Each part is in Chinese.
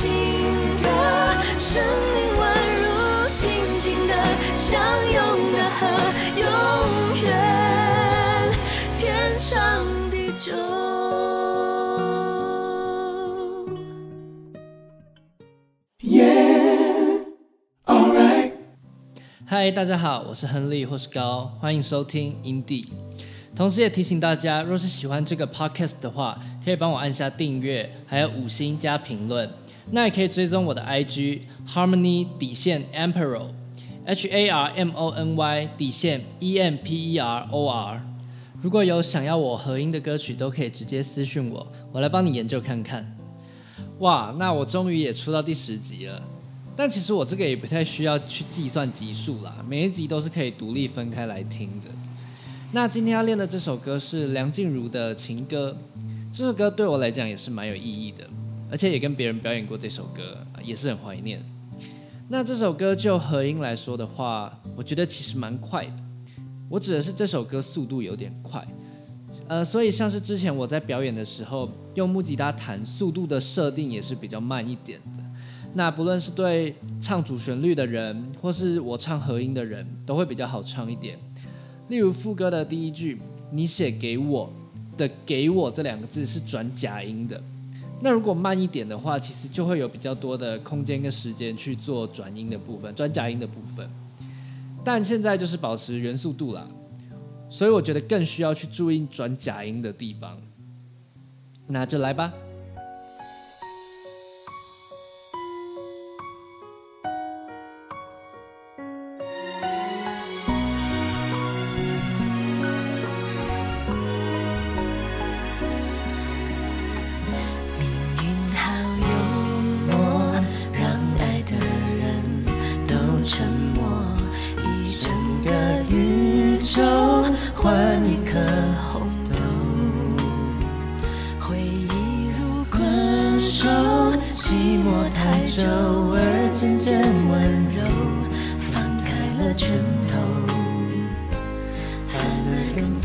情歌，生命宛如静静的相拥的河，永远天长地久。嗨，大家好，我是亨利或是高，欢迎收听 Indie。同时也提醒大家，若是喜欢这个 podcast 的话，可以帮我按下订阅，还有五星加评论。那也可以追踪我的 IG Harmony 底线 Emperor，H A R M O N Y 底线 E M P E R O R。如果有想要我合音的歌曲，都可以直接私讯我，我来帮你研究看看。哇，那我终于也出到第十集了。但其实我这个也不太需要去计算集数啦，每一集都是可以独立分开来听的。那今天要练的这首歌是梁静茹的情歌，这首歌对我来讲也是蛮有意义的，而且也跟别人表演过这首歌，也是很怀念。那这首歌就和音来说的话，我觉得其实蛮快的。我指的是这首歌速度有点快，呃，所以像是之前我在表演的时候用木吉他弹，速度的设定也是比较慢一点的。那不论是对唱主旋律的人，或是我唱和音的人，都会比较好唱一点。例如副歌的第一句“你写给我的给我”这两个字是转假音的。那如果慢一点的话，其实就会有比较多的空间跟时间去做转音的部分，转假音的部分。但现在就是保持原速度啦，所以我觉得更需要去注意转假音的地方。那就来吧。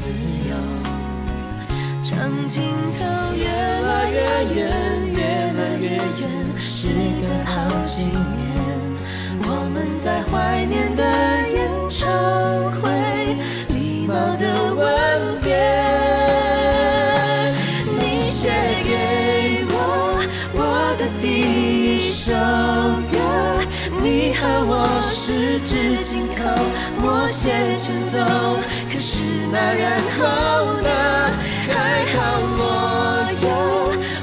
自由。长镜头越来越远，越来越远，时隔好几年，我们在怀念的演唱会，礼貌的吻别。你写给我我的第一首歌。你和我十指紧扣默写前奏可是那然后呢还好我有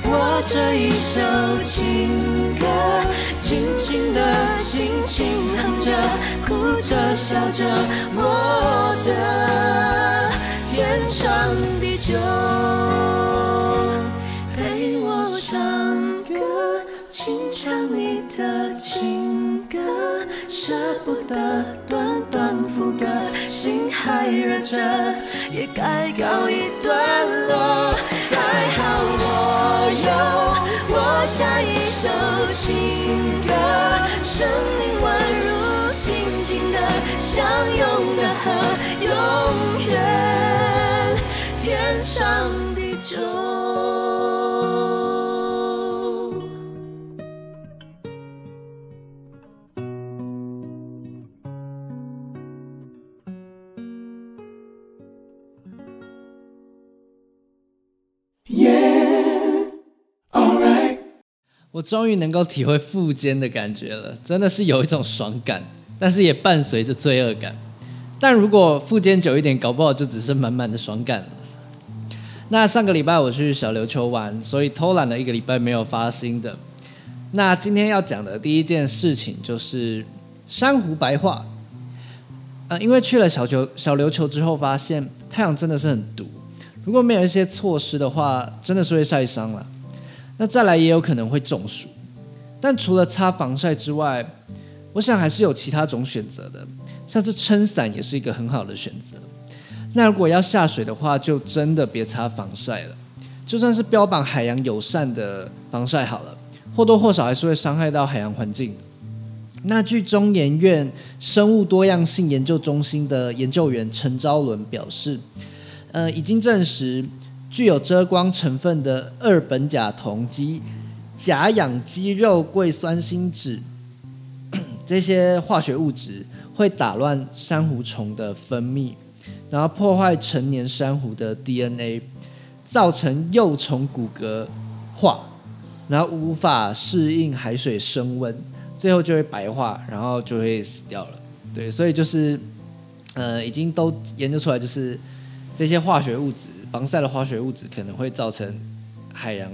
我这一首情歌轻轻的轻轻哼着哭着笑着我的天长地久。舍不得，断断副歌，心还热着也该告一段落。还好我有我下一首情歌，生命宛如静静的相拥的河，永远天长地久。我终于能够体会腹肩的感觉了，真的是有一种爽感，但是也伴随着罪恶感。但如果腹肩久一点，搞不好就只是满满的爽感了。那上个礼拜我去小琉球玩，所以偷懒了一个礼拜没有发新的。那今天要讲的第一件事情就是珊瑚白化。呃，因为去了小球小琉球之后，发现太阳真的是很毒，如果没有一些措施的话，真的是会晒伤了。那再来也有可能会中暑，但除了擦防晒之外，我想还是有其他种选择的，像是撑伞也是一个很好的选择。那如果要下水的话，就真的别擦防晒了，就算是标榜海洋友善的防晒好了，或多或少还是会伤害到海洋环境。那据中研院生物多样性研究中心的研究员陈昭伦表示，呃，已经证实。具有遮光成分的二苯甲酮及甲氧基肉桂酸锌酯 这些化学物质会打乱珊瑚虫的分泌，然后破坏成年珊瑚的 DNA，造成幼虫骨骼化，然后无法适应海水升温，最后就会白化，然后就会死掉了。对，所以就是呃，已经都研究出来，就是这些化学物质，防晒的化学物质可能会造成海洋。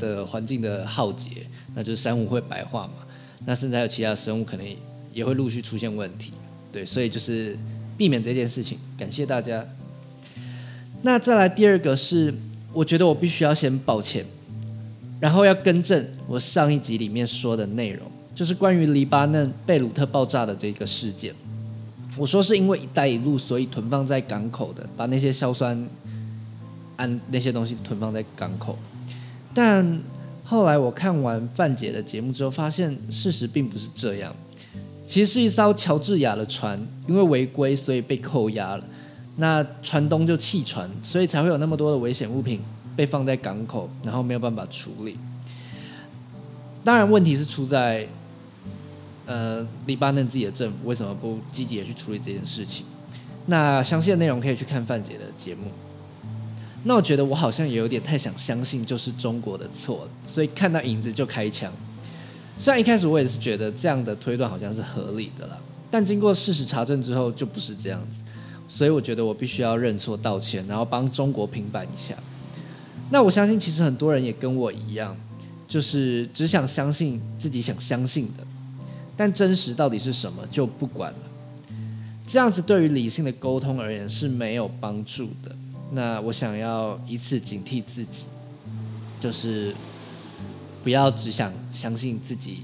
的环境的浩劫，那就是珊瑚会白化嘛？那甚至还有其他生物可能也会陆续出现问题，对，所以就是避免这件事情。感谢大家。那再来第二个是，我觉得我必须要先抱歉，然后要更正我上一集里面说的内容，就是关于黎巴嫩贝鲁特爆炸的这个事件。我说是因为“一带一路”所以囤放在港口的，把那些硝酸按那些东西囤放在港口。但后来我看完范姐的节目之后，发现事实并不是这样。其实是一艘乔治亚的船，因为违规，所以被扣押了。那船东就弃船，所以才会有那么多的危险物品被放在港口，然后没有办法处理。当然，问题是出在呃黎巴嫩自己的政府为什么不积极的去处理这件事情？那详细的内容可以去看范姐的节目。那我觉得我好像也有点太想相信就是中国的错了，所以看到影子就开枪。虽然一开始我也是觉得这样的推断好像是合理的啦，但经过事实查证之后就不是这样子，所以我觉得我必须要认错道歉，然后帮中国平反一下。那我相信其实很多人也跟我一样，就是只想相信自己想相信的，但真实到底是什么就不管了。这样子对于理性的沟通而言是没有帮助的。那我想要一次警惕自己，就是不要只想相信自己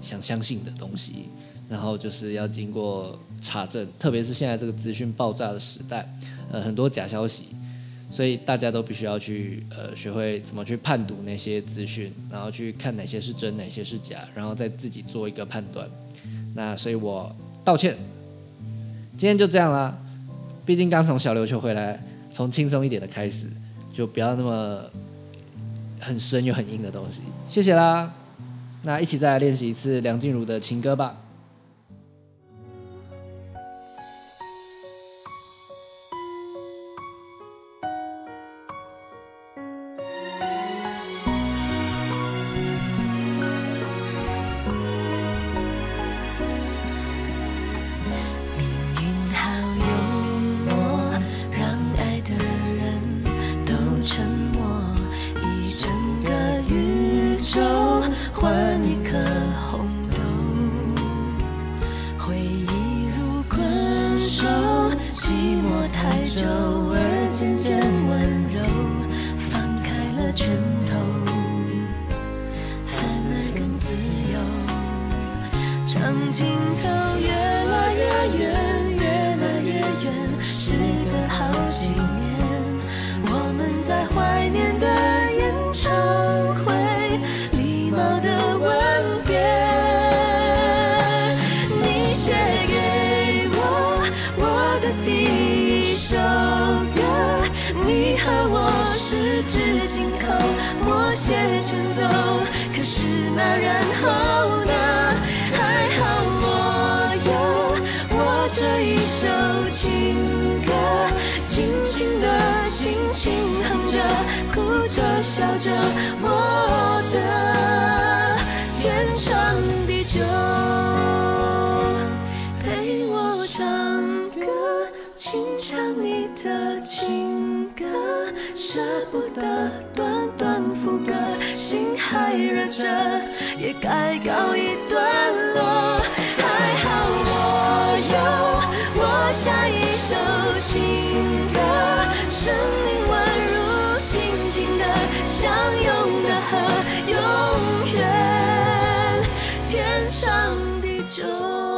想相信的东西，然后就是要经过查证，特别是现在这个资讯爆炸的时代，呃，很多假消息，所以大家都必须要去呃学会怎么去判读那些资讯，然后去看哪些是真，哪些是假，然后再自己做一个判断。那所以我道歉，今天就这样啦，毕竟刚从小琉球回来。从轻松一点的开始，就不要那么很深又很硬的东西。谢谢啦，那一起再来练习一次梁静茹的情歌吧。尽头越来越远，越来越远，时隔好几年，我们在怀念的演唱会，礼貌的吻别。你写给我我的第一首歌，你和我十指紧扣，默写前奏，可是那然后呢？这一首情歌，轻轻的，轻轻哼着，哭着笑着，我的天长地久，陪我唱歌，轻唱你的情歌，舍不得，短短副歌，心还热着，也该告一段落。首情歌生命宛如静静的相拥的河永远天长地久。